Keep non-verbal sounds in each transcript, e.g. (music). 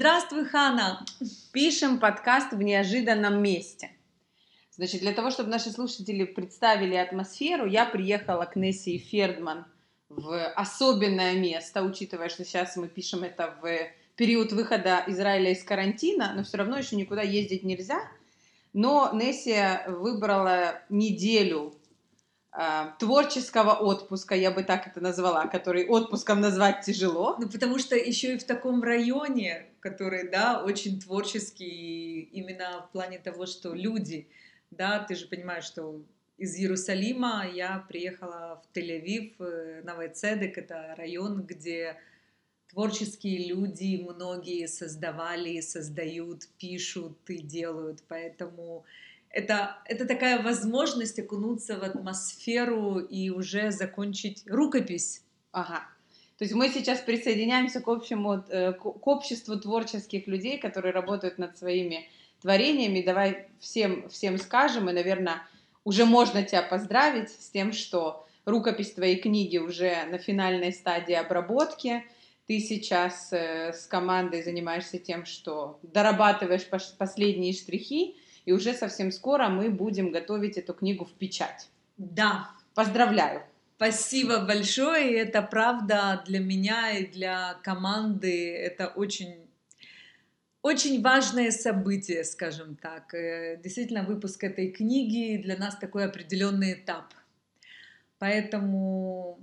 Здравствуй, Хана! Пишем подкаст в неожиданном месте. Значит, для того, чтобы наши слушатели представили атмосферу, я приехала к Нессии Фердман в особенное место, учитывая, что сейчас мы пишем это в период выхода Израиля из карантина, но все равно еще никуда ездить нельзя. Но Нессия выбрала неделю творческого отпуска, я бы так это назвала, который отпуском назвать тяжело. Ну, потому что еще и в таком районе, который, да, очень творческий, именно в плане того, что люди, да, ты же понимаешь, что из Иерусалима я приехала в Тель-Авив, э, Новоцедек, это район, где творческие люди, многие создавали, создают, пишут и делают, поэтому это, это такая возможность окунуться в атмосферу и уже закончить рукопись. Ага. То есть мы сейчас присоединяемся к общему, э, к обществу творческих людей, которые работают над своими творениями. Давай всем, всем скажем, и, наверное, уже можно тебя поздравить с тем, что рукопись твоей книги уже на финальной стадии обработки. Ты сейчас э, с командой занимаешься тем, что дорабатываешь последние штрихи, и уже совсем скоро мы будем готовить эту книгу в печать. Да. Поздравляю. Спасибо большое. Это правда для меня и для команды. Это очень очень важное событие, скажем так. Э, действительно, выпуск этой книги для нас такой определенный этап. Поэтому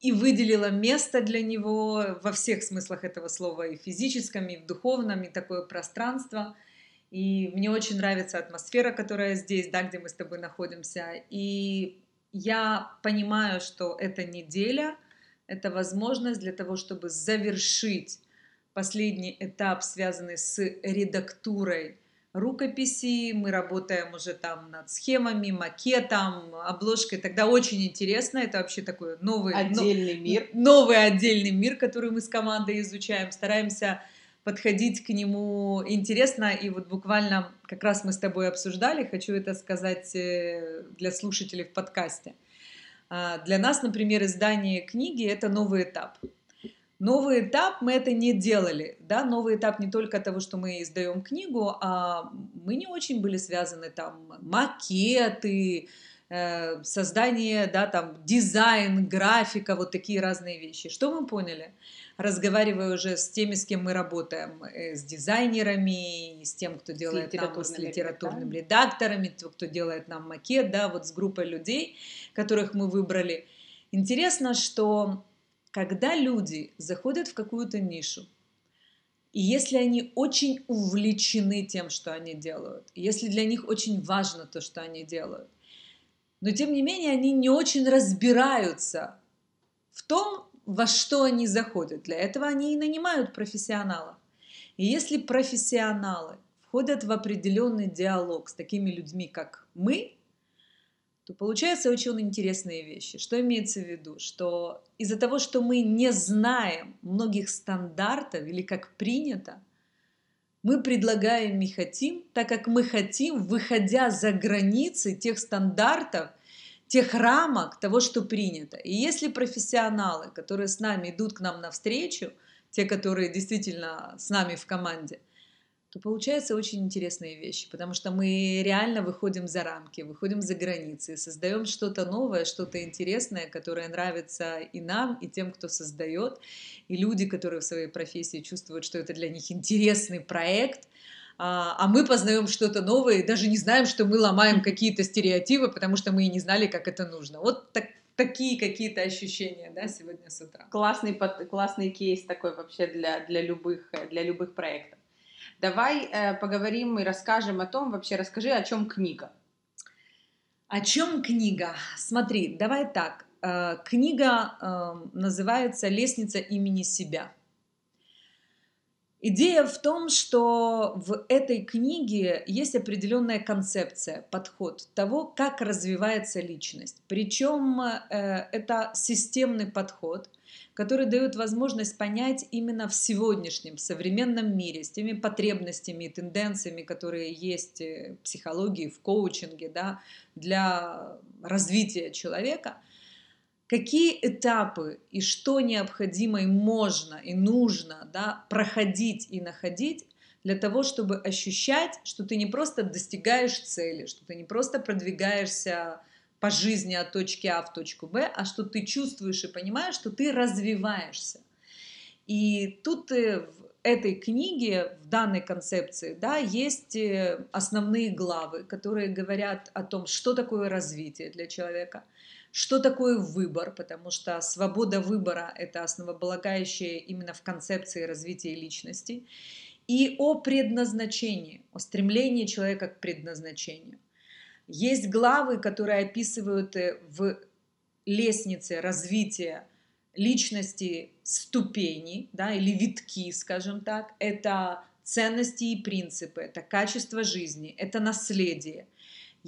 и выделила место для него во всех смыслах этого слова, и физическом, и в духовном, и такое пространство – и мне очень нравится атмосфера, которая здесь, да, где мы с тобой находимся. И я понимаю, что эта неделя — это возможность для того, чтобы завершить последний этап, связанный с редактурой рукописи. Мы работаем уже там над схемами, макетом, обложкой. Тогда очень интересно. Это вообще такой новый... Отдельный но, мир. Новый отдельный мир, который мы с командой изучаем. Стараемся подходить к нему интересно. И вот буквально как раз мы с тобой обсуждали, хочу это сказать э, для слушателей в подкасте. А, для нас, например, издание книги – это новый этап. Новый этап мы это не делали, да, новый этап не только того, что мы издаем книгу, а мы не очень были связаны там макеты, э, создание, да, там дизайн, графика, вот такие разные вещи. Что мы поняли? Разговариваю уже с теми, с кем мы работаем, э, с дизайнерами, с тем, кто делает с нам, с литературными редакторами, кто делает нам макет, да, вот с группой людей, которых мы выбрали. Интересно, что когда люди заходят в какую-то нишу, и если они очень увлечены тем, что они делают, если для них очень важно то, что они делают, но тем не менее они не очень разбираются в том, во что они заходят. Для этого они и нанимают профессионалов. И если профессионалы входят в определенный диалог с такими людьми, как мы, то получаются очень интересные вещи. Что имеется в виду? Что из-за того, что мы не знаем многих стандартов или как принято, мы предлагаем и хотим, так как мы хотим, выходя за границы тех стандартов, тех рамок того, что принято. И если профессионалы, которые с нами идут к нам навстречу, те, которые действительно с нами в команде, то получаются очень интересные вещи, потому что мы реально выходим за рамки, выходим за границы, создаем что-то новое, что-то интересное, которое нравится и нам, и тем, кто создает, и люди, которые в своей профессии чувствуют, что это для них интересный проект, а, а мы познаем что-то новое и даже не знаем, что мы ломаем какие-то стереотипы, потому что мы и не знали, как это нужно. Вот так, такие какие-то ощущения, да, сегодня с утра. Классный, классный кейс такой вообще для, для, любых, для любых проектов. Давай э, поговорим и расскажем о том, вообще расскажи, о чем книга. О чем книга? Смотри, давай так. Э, книга э, называется «Лестница имени себя». Идея в том, что в этой книге есть определенная концепция, подход того, как развивается личность. Причем э, это системный подход, который дает возможность понять именно в сегодняшнем современном мире с теми потребностями и тенденциями, которые есть в психологии, в коучинге, да, для развития человека – какие этапы и что необходимо и можно и нужно да, проходить и находить для того, чтобы ощущать, что ты не просто достигаешь цели, что ты не просто продвигаешься по жизни от точки А в точку Б, а что ты чувствуешь и понимаешь, что ты развиваешься. И тут в этой книге, в данной концепции, да, есть э, основные главы, которые говорят о том, что такое развитие для человека – что такое выбор, потому что свобода выбора – это основополагающее именно в концепции развития личности, и о предназначении, о стремлении человека к предназначению. Есть главы, которые описывают э, в лестнице развития личности ступени, да, или витки, скажем так. Это ценности и принципы, это качество жизни, это наследие –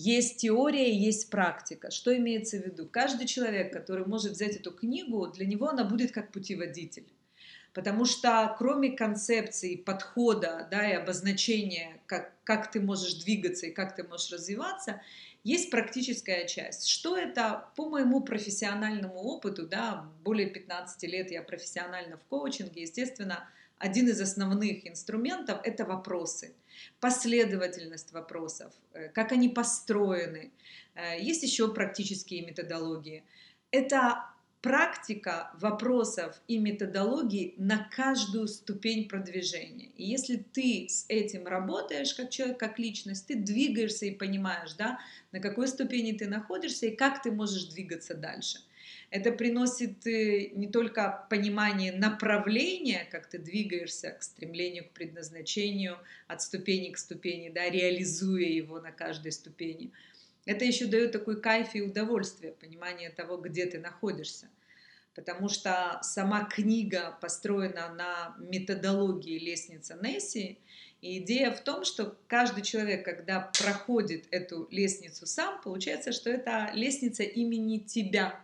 есть теория, есть практика. Что имеется в виду? Каждый человек, который может взять эту книгу, для него она будет как путеводитель. Потому что кроме концепции, подхода да, и обозначения, как, как ты можешь двигаться и как ты можешь развиваться, есть практическая часть. Что это? По моему профессиональному опыту, да, более 15 лет я профессионально в коучинге, естественно, один из основных инструментов – это вопросы, последовательность вопросов, э, как они построены. Э, есть еще практические методологии. Это практика вопросов и методологий на каждую ступень продвижения. И если ты с этим работаешь как человек, как личность, ты двигаешься и понимаешь, да, на какой ступени ты находишься и как ты можешь двигаться дальше. Это приносит э, не только понимание направления, как ты двигаешься к стремлению к предназначению, от ступени к ступени, да, реализуя его на каждой ступени. Это еще дает такой кайф и удовольствие, понимание того, где ты находишься. Потому что сама книга построена на методологии лестницы Несси, и идея в том, что каждый человек, когда проходит эту лестницу сам, получается, что это лестница имени тебя,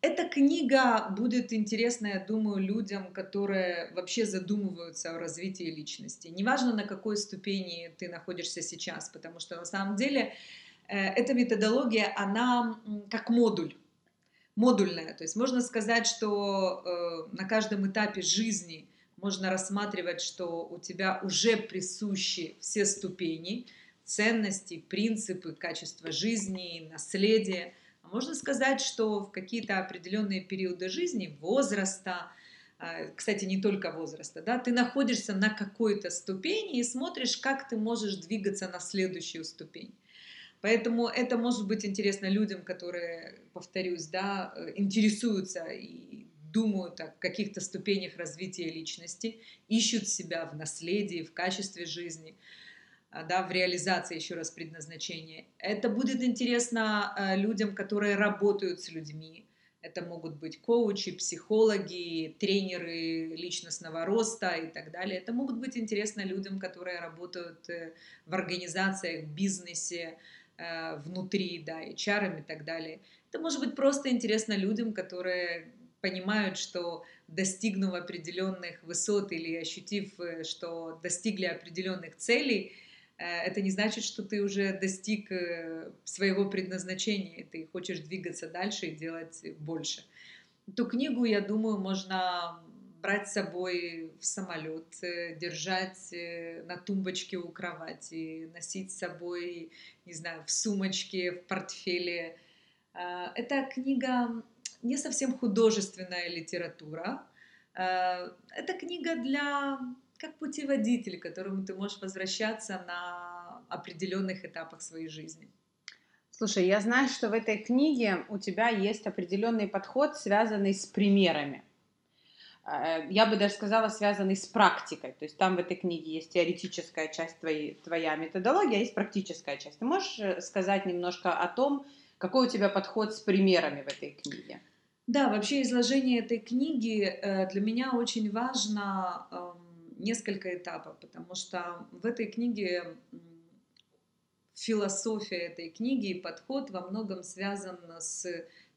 эта книга будет интересна, я думаю, людям, которые вообще задумываются о развитии личности. Неважно, на какой ступени ты находишься сейчас, потому что на самом деле эта методология, она как модуль, модульная. То есть можно сказать, что э, на каждом этапе жизни можно рассматривать, что у тебя уже присущи все ступени, ценности, принципы, качество жизни, наследие – можно сказать, что в какие-то определенные периоды жизни, возраста, а, кстати, не только возраста, да, ты находишься на какой-то ступени и смотришь, как ты можешь двигаться на следующую ступень. Поэтому это может быть интересно людям, которые, повторюсь, да, э, интересуются и думают о каких-то ступенях развития личности, ищут себя в наследии, в качестве жизни. А, да, в реализации, еще раз, предназначения. Это будет интересно э, людям, которые работают с людьми. Это могут быть коучи, психологи, тренеры личностного роста и так далее. Это могут быть интересно людям, которые работают э, в организациях, в бизнесе, э, внутри, да, HR и так далее. Это может быть просто интересно людям, которые понимают, что достигнув определенных высот или ощутив, что достигли определенных целей, Э, это не значит, что ты уже достиг э, своего предназначения, ты хочешь двигаться дальше и делать больше. Эту книгу, я думаю, можно брать с собой в самолет, э, держать на тумбочке у кровати, носить с собой, не знаю, в сумочке, в портфеле. Эта книга не совсем художественная литература. Это книга для как путеводитель, к которому ты можешь возвращаться на определенных этапах своей жизни. Слушай, я знаю, что в этой книге у тебя есть определенный подход, связанный с примерами. Э, я бы даже сказала, связанный с практикой. То есть там в этой книге есть теоретическая часть твоей, твоя методология, а есть практическая часть. Ты можешь э, сказать немножко о том, какой у тебя подход с примерами в этой книге? Да, вообще изложение этой книги э, для меня очень важно эм, несколько этапов, потому что в этой книге философия этой книги и подход во многом связан с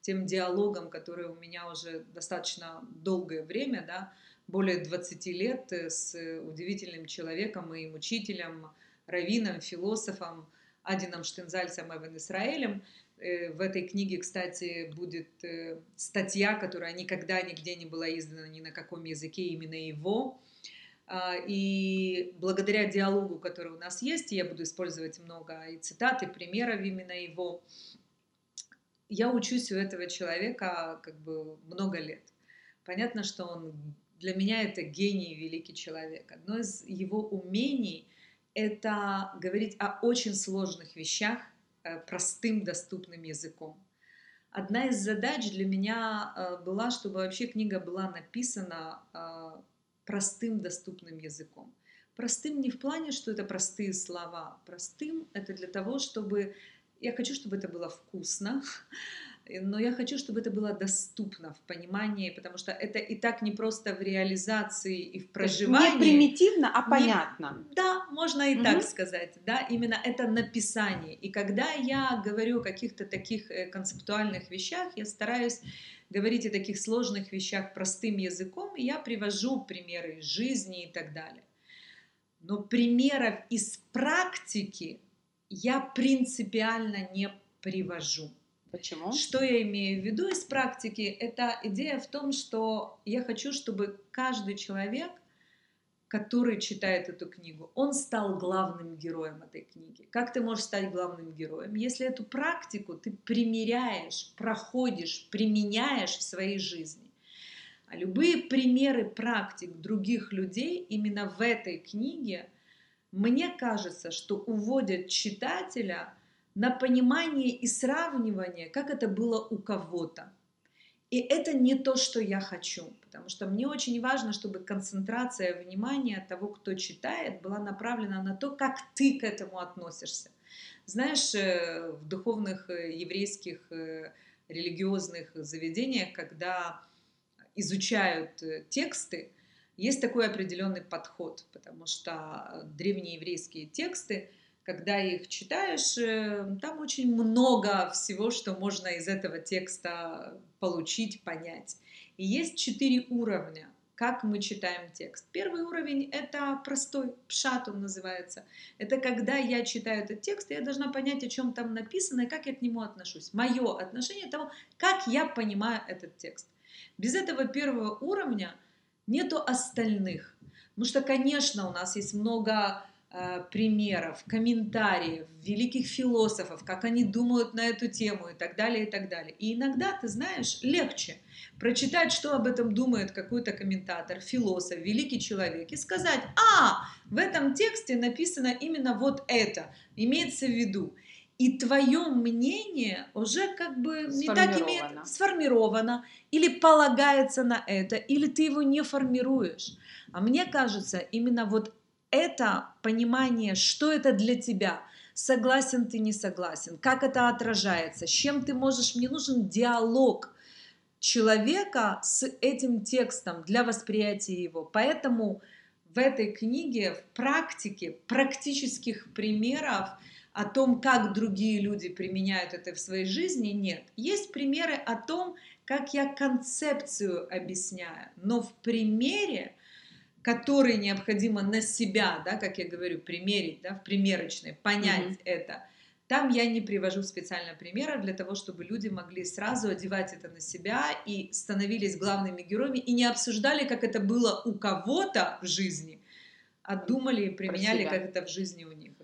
тем диалогом, который у меня уже достаточно долгое время, да, более 20 лет с удивительным человеком, моим учителем, раввином, философом Адином Штензальцем и Эван Исраэлем. Э, в этой книге, кстати, будет э, статья, которая никогда нигде не была издана ни на каком языке, именно его. А, и благодаря диалогу, который у нас есть, я буду использовать много и цитат, и примеров именно его, я учусь у этого человека как бы много лет. Понятно, что он для меня это гений, великий человек. Одно из его умений – это говорить о очень сложных вещах э, простым, доступным языком. Одна из задач для меня э, была, чтобы вообще книга была написана э, простым, доступным языком. Простым не в плане, что это простые слова. Простым это для того, чтобы... Я хочу, чтобы это было вкусно, но я хочу, чтобы это было доступно в понимании, потому что это и так не просто в реализации и в проживании. Не примитивно, а понятно. Не, да, можно и угу. так сказать, да, именно это написание. И когда я говорю о каких-то таких э, концептуальных вещах, я стараюсь говорить о таких сложных вещах простым языком, и я привожу примеры из жизни и так далее. Но примеров из практики я принципиально не привожу. Почему? Что я имею в виду из практики? Это идея в том, что я хочу, чтобы каждый человек, который читает эту книгу, он стал главным героем этой книги. Как ты можешь стать главным героем? Если эту практику ты примеряешь, проходишь, применяешь в своей жизни. А любые примеры практик других людей именно в этой книге, мне кажется, что уводят читателя – на понимание и сравнивание, как это было у кого-то. И это не то, что я хочу, потому что мне очень важно, чтобы концентрация внимания того, кто читает, была направлена на то, как ты к этому относишься. Знаешь, э, в духовных э, еврейских э, религиозных заведениях, когда изучают тексты, есть такой определенный подход, потому что древнееврейские тексты – когда их читаешь, э, там очень много всего, что можно из этого текста получить, понять. И есть четыре уровня, как мы читаем текст. Первый уровень – это простой, пшат он называется. Это когда я читаю этот текст, я должна понять, о чем там написано и как я к нему отношусь. Мое отношение того, как я понимаю этот текст. Без этого первого уровня нету остальных. Потому что, конечно, у нас есть много Э, примеров, комментариев, великих философов, как они думают на эту тему и так далее, и так далее. И иногда, ты знаешь, легче прочитать, что об этом думает какой-то комментатор, философ, великий человек, и сказать, а, в этом тексте написано именно вот это, имеется в виду. И твое мнение уже как бы не так имеет сформировано, или полагается на это, или ты его не формируешь. А мне кажется, именно вот это понимание, что это для тебя, согласен ты, не согласен, как это отражается, с чем ты можешь, мне нужен диалог человека с этим текстом для восприятия его. Поэтому в этой книге, в практике, практических примеров о том, как другие люди применяют это в своей жизни, нет. Есть примеры о том, как я концепцию объясняю, но в примере который необходимо на себя, да, как я говорю, примерить, да, в примерочной, понять mm-hmm. это. Там я не привожу специально примеров для того, чтобы люди могли сразу одевать это на себя и становились главными героями и не обсуждали, как это было у кого-то в жизни, а думали и применяли, как это в жизни у них.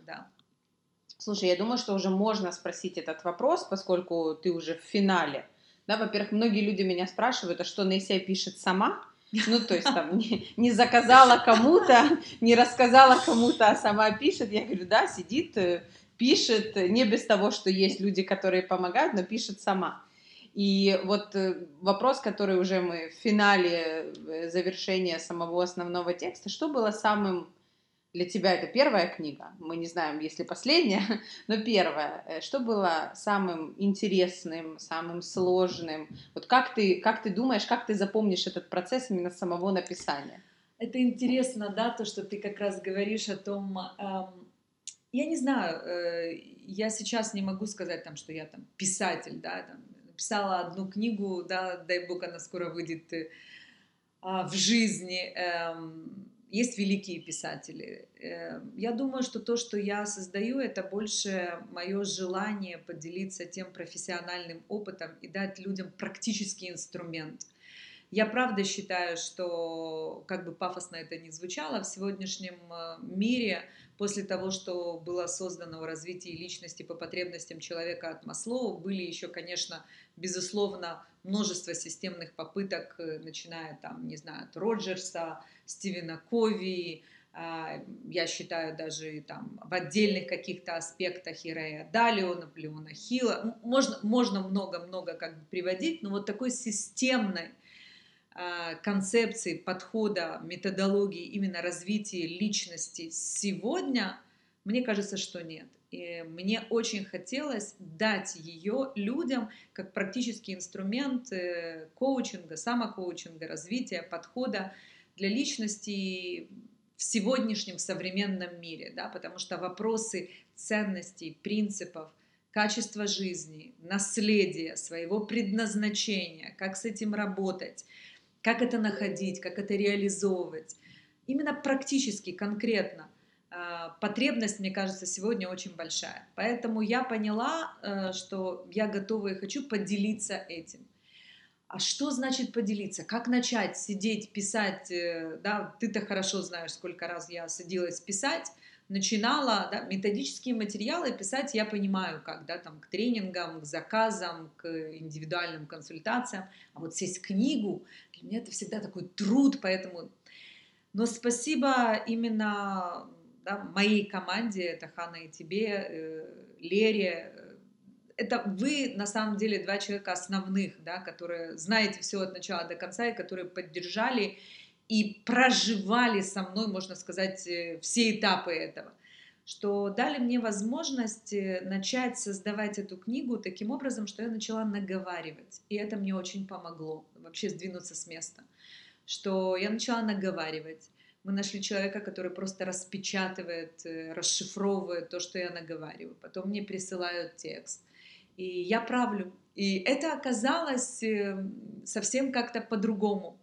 Слушай, я думаю, что уже можно спросить этот вопрос, поскольку ты уже в финале. Да, во-первых, многие люди меня спрашивают, а что Нейсия пишет сама? Ну, то есть там не, не заказала кому-то, не рассказала кому-то, а сама пишет. Я говорю, да, сидит, э, пишет, не без того, что есть люди, которые помогают, но пишет сама. И вот э, вопрос, который уже мы в финале э, завершения самого основного текста, что было самым для тебя это первая книга, мы не знаем, если последняя, (laughs) но первая. Э, что было самым интересным, самым сложным? Вот как ты, как ты думаешь, как ты запомнишь этот процесс именно самого написания? Это интересно, да, то, что ты как раз говоришь о том, эм, я не знаю, э, я сейчас не могу сказать там, что я там писатель, да, там, написала одну книгу, да, дай бог она скоро выйдет э, в жизни, эм, есть великие писатели. Э, я думаю, что то, что я создаю, это больше мое желание поделиться тем профессиональным опытом и дать людям практический инструмент. Я правда считаю, что, как бы пафосно это ни звучало, в сегодняшнем э, мире, после того, что было создано в развитии личности по потребностям человека от Маслоу, были еще, конечно, безусловно, множество системных попыток, э, начиная там, не знаю, от Роджерса, Стивена Кови, а, я считаю даже там в отдельных каких-то аспектах Ирея Далио, Наполеона Хилла, можно, можно много-много как бы приводить, но вот такой системной концепции, подхода, методологии именно развития личности сегодня, мне кажется, что нет. И мне очень хотелось дать ее людям как практический инструмент э, коучинга, самокоучинга, развития, подхода для личности в сегодняшнем современном мире, да, потому что вопросы ценностей, принципов, качества жизни, наследия, своего предназначения, как с этим работать, как это находить, как это реализовывать, именно практически, конкретно, а, потребность, мне кажется, сегодня очень большая. Поэтому я поняла, э, что я готова и хочу поделиться этим. А что значит поделиться? Как начать сидеть, писать? Э, да, ты-то хорошо знаешь, сколько раз я садилась писать, начинала, да, методические материалы писать я понимаю, как, да, там, к тренингам, к заказам, к индивидуальным консультациям, а вот сесть книгу, для меня это всегда такой труд, поэтому... Но спасибо именно да, моей команде, это Хана и тебе, э, Лере, это вы, на самом деле, два человека основных, да, которые знаете все от начала до конца и которые поддержали и проживали со мной, можно сказать, э, все этапы этого что дали мне возможность э, начать создавать эту книгу таким образом, что я начала наговаривать. И это мне очень помогло вообще сдвинуться с места. Что я начала наговаривать. Мы нашли человека, который просто распечатывает, э, расшифровывает то, что я наговариваю. Потом мне присылают текст и я правлю. И это оказалось э, совсем как-то по-другому.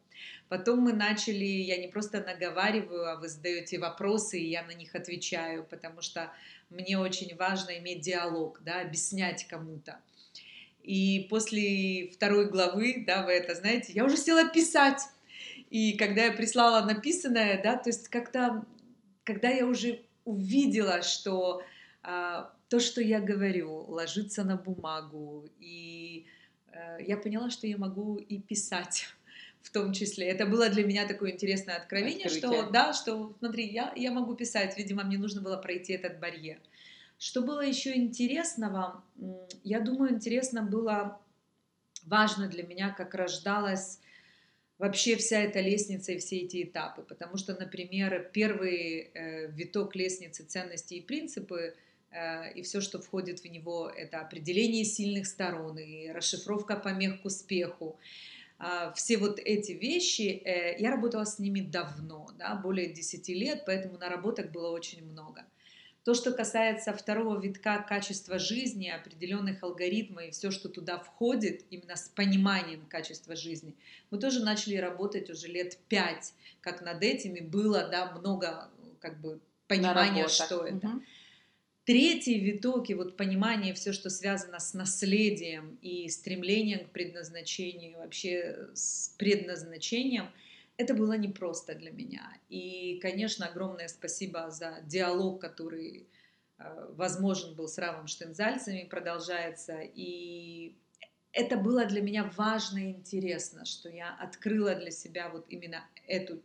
Потом мы начали, я не просто наговариваю, а вы задаете вопросы, и я на них отвечаю, потому что мне очень важно иметь диалог, да, объяснять кому-то. И после второй главы, да, вы это знаете, я уже села писать. И когда я прислала написанное, да, то есть как-то, когда я уже увидела, что а, то, что я говорю, ложится на бумагу. И э, я поняла, что я могу и писать в том числе. Это было для меня такое интересное откровение, Открытие. что да, что смотри, я, я могу писать, видимо, мне нужно было пройти этот барьер. Что было еще интересного? Я думаю, интересно было, важно для меня, как рождалась вообще вся эта лестница и все эти этапы. Потому что, например, первый э, виток лестницы ценностей и принципы – Э, и все, что входит в него, это определение сильных сторон и расшифровка помех к успеху. А, все вот эти вещи, э, я работала с ними давно, да, более 10 лет, поэтому наработок было очень много. То, что касается второго витка качества жизни, определенных алгоритмов и все, что туда входит, именно с пониманием качества жизни, мы тоже начали работать уже лет пять, как над этими было, да, много как бы понимания, что это. Угу. Третий виток и вот понимание все, что связано с наследием и стремлением к предназначению, вообще с предназначением, это было непросто для меня. И, конечно, огромное спасибо за диалог, который э, возможен был с Равом Штензальцем продолжается. И это было для меня важно и интересно, что я открыла для себя вот именно эту,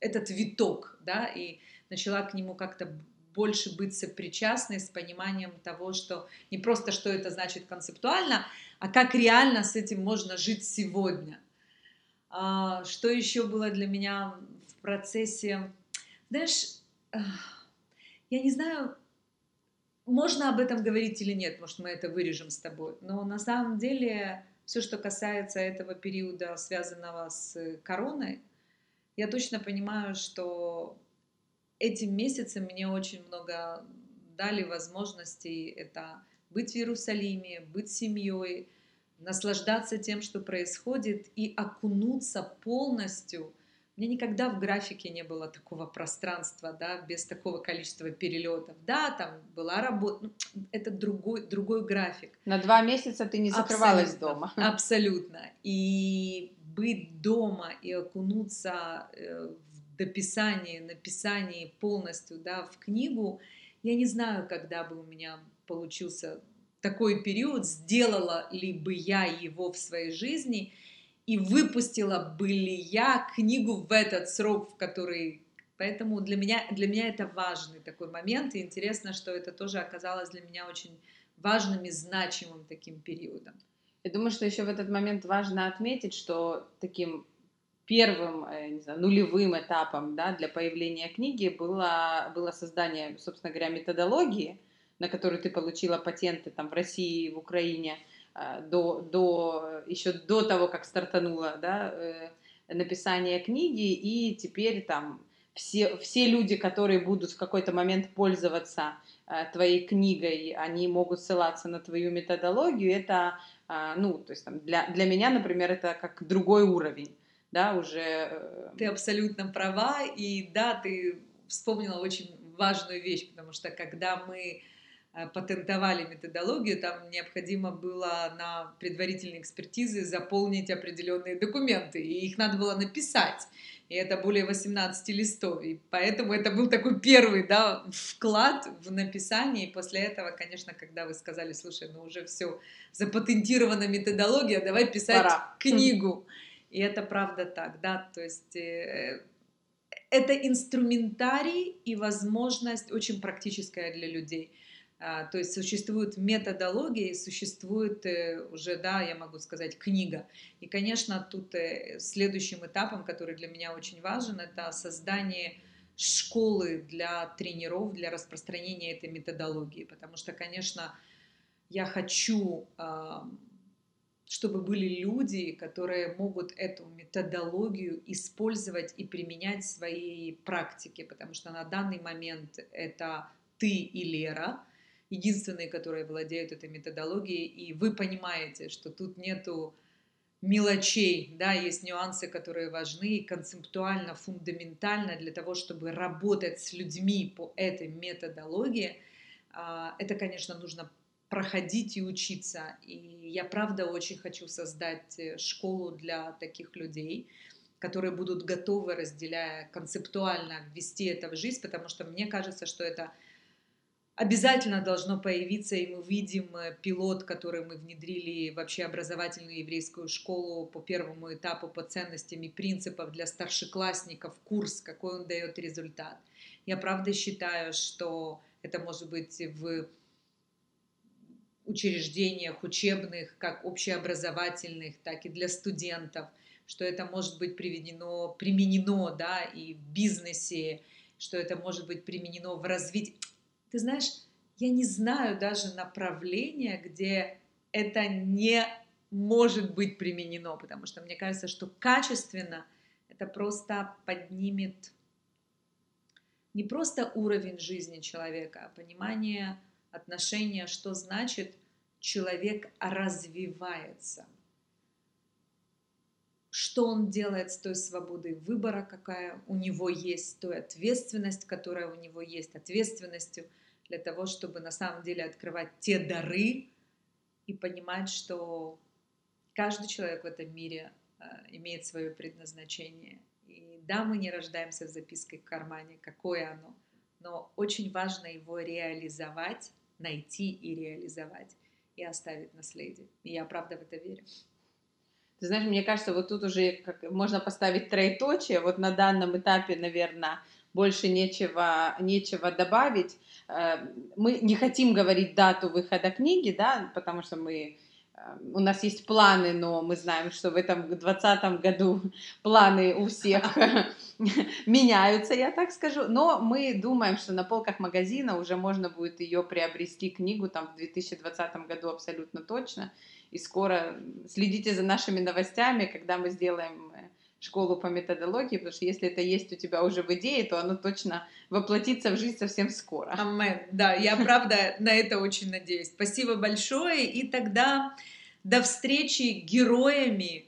этот виток, да, и начала к нему как-то больше быть сопричастной с пониманием того, что не просто что это значит концептуально, а как реально с этим можно жить сегодня. А, что еще было для меня в процессе? Знаешь, я не знаю, можно об этом говорить или нет, может, мы это вырежем с тобой, но на самом деле все, что касается этого периода, связанного с короной, я точно понимаю, что этим месяцем мне очень много дали возможностей. Это быть в Иерусалиме, быть семьей, наслаждаться тем, что происходит, и окунуться полностью. Меня никогда в графике не было такого пространства, да, без такого количества перелетов. Да, там была работа, ну, это другой, другой график. На два месяца ты не закрывалась абсолютно, дома. Абсолютно. И быть дома и окунуться дописание, написание полностью, да, в книгу, я не знаю, когда бы у меня получился такой период, сделала ли бы я его в своей жизни – и выпустила бы ли я книгу в этот срок, в который... Поэтому для меня, для меня это важный такой момент, и интересно, что это тоже оказалось для меня очень важным и значимым таким периодом. Я думаю, что еще в этот момент важно отметить, что таким первым, э, не знаю, нулевым этапом да, для появления книги было, было создание, собственно говоря, методологии, на которую ты получила патенты там, в России в Украине – а, до, до, еще до того, как стартануло да, э, написание книги, и теперь там все, все люди, которые будут в какой-то момент пользоваться твоей книгой, они могут ссылаться на твою методологию, это, ну, то есть там для, для меня, например, это как другой уровень, да, уже... Э, ты абсолютно права, и да, ты вспомнила очень важную вещь, потому что когда мы Э, патентовали методологию, там необходимо было на предварительной экспертизе заполнить определенные документы, и их надо было написать. И это более 18 листов. И поэтому это был такой первый да, вклад в написание. И после этого, конечно, когда вы сказали, слушай, ну уже все, запатентирована методология, давай писать Пора. книгу. И это правда так, да, то есть э, это инструментарий и возможность очень практическая для людей. А, то есть существует методология, существует э, уже, да, я могу сказать, книга. И, конечно, тут э, следующим этапом, который для меня очень важен, это создание школы для тренеров, для распространения этой методологии. Потому что, конечно, я хочу, чтобы были люди, которые могут эту методологию использовать и применять в своей практике. Потому что на данный момент это ты и Лера – единственные, которые владеют этой методологией, и вы понимаете, что тут нету мелочей, да, есть нюансы, которые важны и концептуально, фундаментально для того, чтобы работать с людьми по этой методологии, а, это, конечно, нужно проходить и учиться. И я, правда, очень хочу создать э, школу для таких людей, которые будут готовы, разделяя концептуально, ввести это в жизнь, потому что мне кажется, что это обязательно должно появиться, и мы видим э, пилот, который мы внедрили вообще образовательную еврейскую школу по первому этапу по ценностям и принципам для старшеклассников, курс, какой он дает результат. Я правда считаю, что это может быть в учреждениях учебных, как общеобразовательных, так и для студентов, что это может быть применено, применено да, и в бизнесе, что это может быть применено в развитии. Ты знаешь, я не знаю даже направления, где это не может быть применено, потому что мне кажется, что качественно это просто поднимет не просто уровень жизни человека, а понимание отношения, что значит человек развивается. Что он делает с той свободой выбора, какая у него есть, той ответственность, которая у него есть, ответственностью – для того, чтобы на самом деле открывать те дары и понимать, что каждый человек в этом мире э, имеет свое предназначение. И да, мы не рождаемся с запиской в кармане, какое оно, но очень важно его реализовать, найти и реализовать, и оставить наследие. И я правда в это верю. Ты знаешь, мне кажется, вот тут уже как, можно поставить троеточие. Вот на данном этапе, наверное, больше нечего, нечего добавить. Э, мы не хотим говорить дату выхода книги, да, потому что мы у нас есть планы, но мы знаем, что в этом 2020 году (laughs) планы у всех (laughs) меняются, я так скажу. Но мы думаем, что на полках магазина уже можно будет ее приобрести книгу там в 2020 году абсолютно точно. И скоро следите за нашими новостями, когда мы сделаем э, школу по методологии, потому что если это есть у тебя уже в идее, то оно точно воплотится в жизнь совсем скоро. Амен. Да, я правда на это очень надеюсь. Спасибо большое. И тогда до встречи героями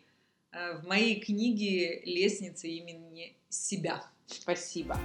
э, в моей книге «Лестница имени себя». Спасибо.